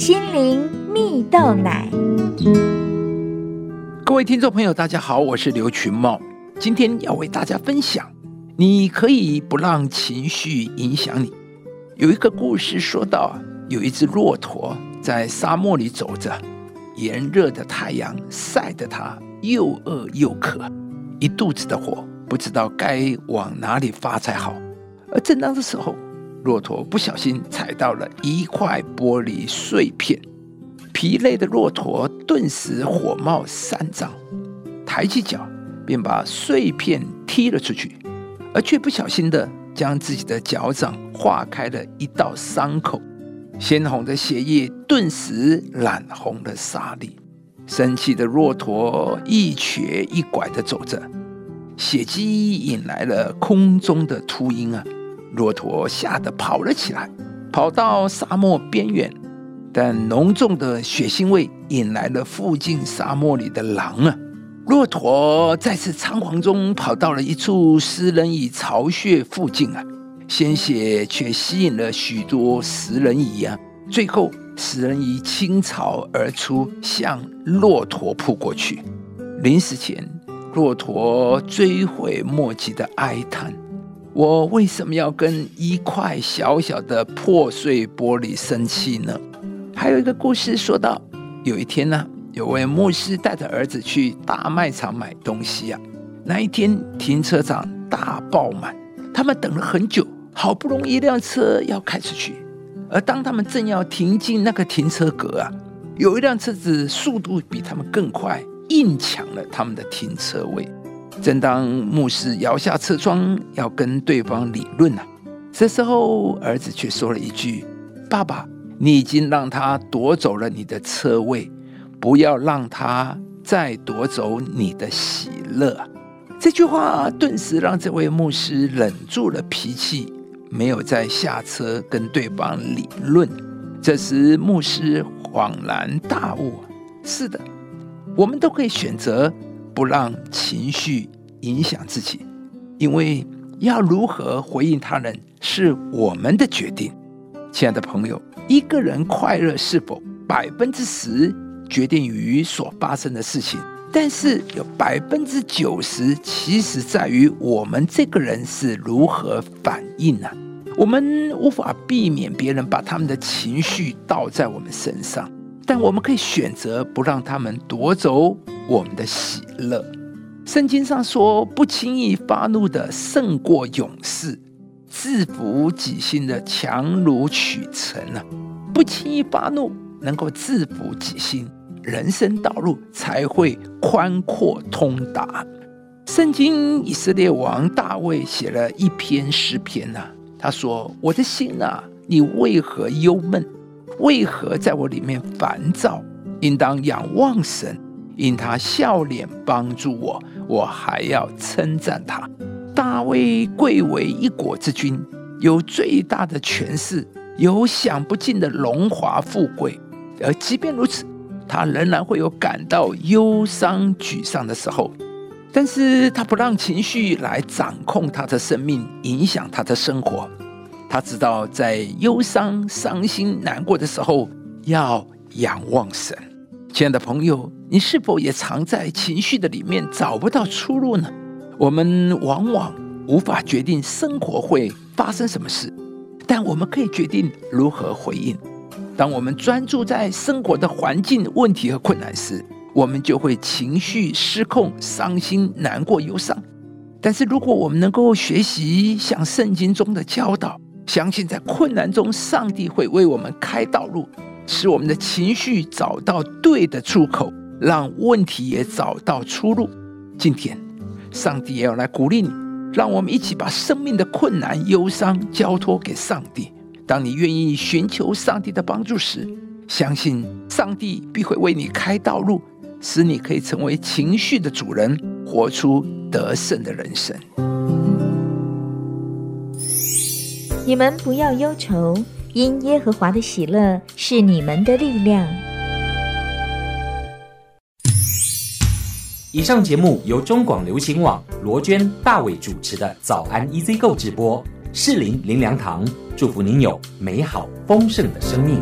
心灵蜜豆奶。各位听众朋友，大家好，我是刘群茂，今天要为大家分享，你可以不让情绪影响你。有一个故事说到，有一只骆驼在沙漠里走着，炎热的太阳晒得它又饿又渴，一肚子的火，不知道该往哪里发才好。而正当这时候，骆驼不小心踩到了一块玻璃碎片。疲累的骆驼顿时火冒三丈，抬起脚便把碎片踢了出去，而却不小心的将自己的脚掌划开了一道伤口，鲜红的血液顿时染红了沙砾。生气的骆驼一瘸一拐的走着，血迹引来了空中的秃鹰啊！骆驼吓得跑了起来，跑到沙漠边缘。但浓重的血腥味引来了附近沙漠里的狼啊！骆驼再次仓皇中跑到了一处食人蚁巢穴附近啊，鲜血却吸引了许多食人蚁啊！最后，食人蚁倾巢而出，向骆驼扑过去。临死前，骆驼追悔莫及的哀叹：“我为什么要跟一块小小的破碎玻璃生气呢？”还有一个故事说到，有一天呢，有位牧师带着儿子去大卖场买东西啊。那一天停车场大爆满，他们等了很久，好不容易一辆车要开出去。而当他们正要停进那个停车格啊，有一辆车子速度比他们更快，硬抢了他们的停车位。正当牧师摇下车窗要跟对方理论呢，这时候儿子却说了一句：“爸爸。”你已经让他夺走了你的车位，不要让他再夺走你的喜乐。这句话顿时让这位牧师忍住了脾气，没有再下车跟对方理论。这时，牧师恍然大悟：是的，我们都可以选择不让情绪影响自己，因为要如何回应他人是我们的决定。亲爱的朋友。一个人快乐是否百分之十决定于所发生的事情，但是有百分之九十其实在于我们这个人是如何反应呢？我们无法避免别人把他们的情绪倒在我们身上，但我们可以选择不让他们夺走我们的喜乐。圣经上说：“不轻易发怒的胜过勇士。”制服己心的强如取成啊！不轻易发怒，能够制服己心，人生道路才会宽阔通达。圣经以色列王大卫写了一篇诗篇呐，他说：“我的心啊，你为何忧闷？为何在我里面烦躁？应当仰望神，因他笑脸帮助我，我还要称赞他。”大卫贵为一国之君，有最大的权势，有享不尽的荣华富贵。而即便如此，他仍然会有感到忧伤、沮丧的时候。但是他不让情绪来掌控他的生命，影响他的生活。他知道，在忧伤、伤心、难过的时候，要仰望神。亲爱的朋友，你是否也藏在情绪的里面，找不到出路呢？我们往往无法决定生活会发生什么事，但我们可以决定如何回应。当我们专注在生活的环境问题和困难时，我们就会情绪失控、伤心、难过、忧伤。但是，如果我们能够学习像圣经中的教导，相信在困难中，上帝会为我们开道路，使我们的情绪找到对的出口，让问题也找到出路。今天。上帝也要来鼓励你，让我们一起把生命的困难、忧伤交托给上帝。当你愿意寻求上帝的帮助时，相信上帝必会为你开道路，使你可以成为情绪的主人，活出得胜的人生。你们不要忧愁，因耶和华的喜乐是你们的力量。以上节目由中广流行网罗娟、大伟主持的《早安 EZ 购》直播，适林林良堂祝福您有美好丰盛的生命。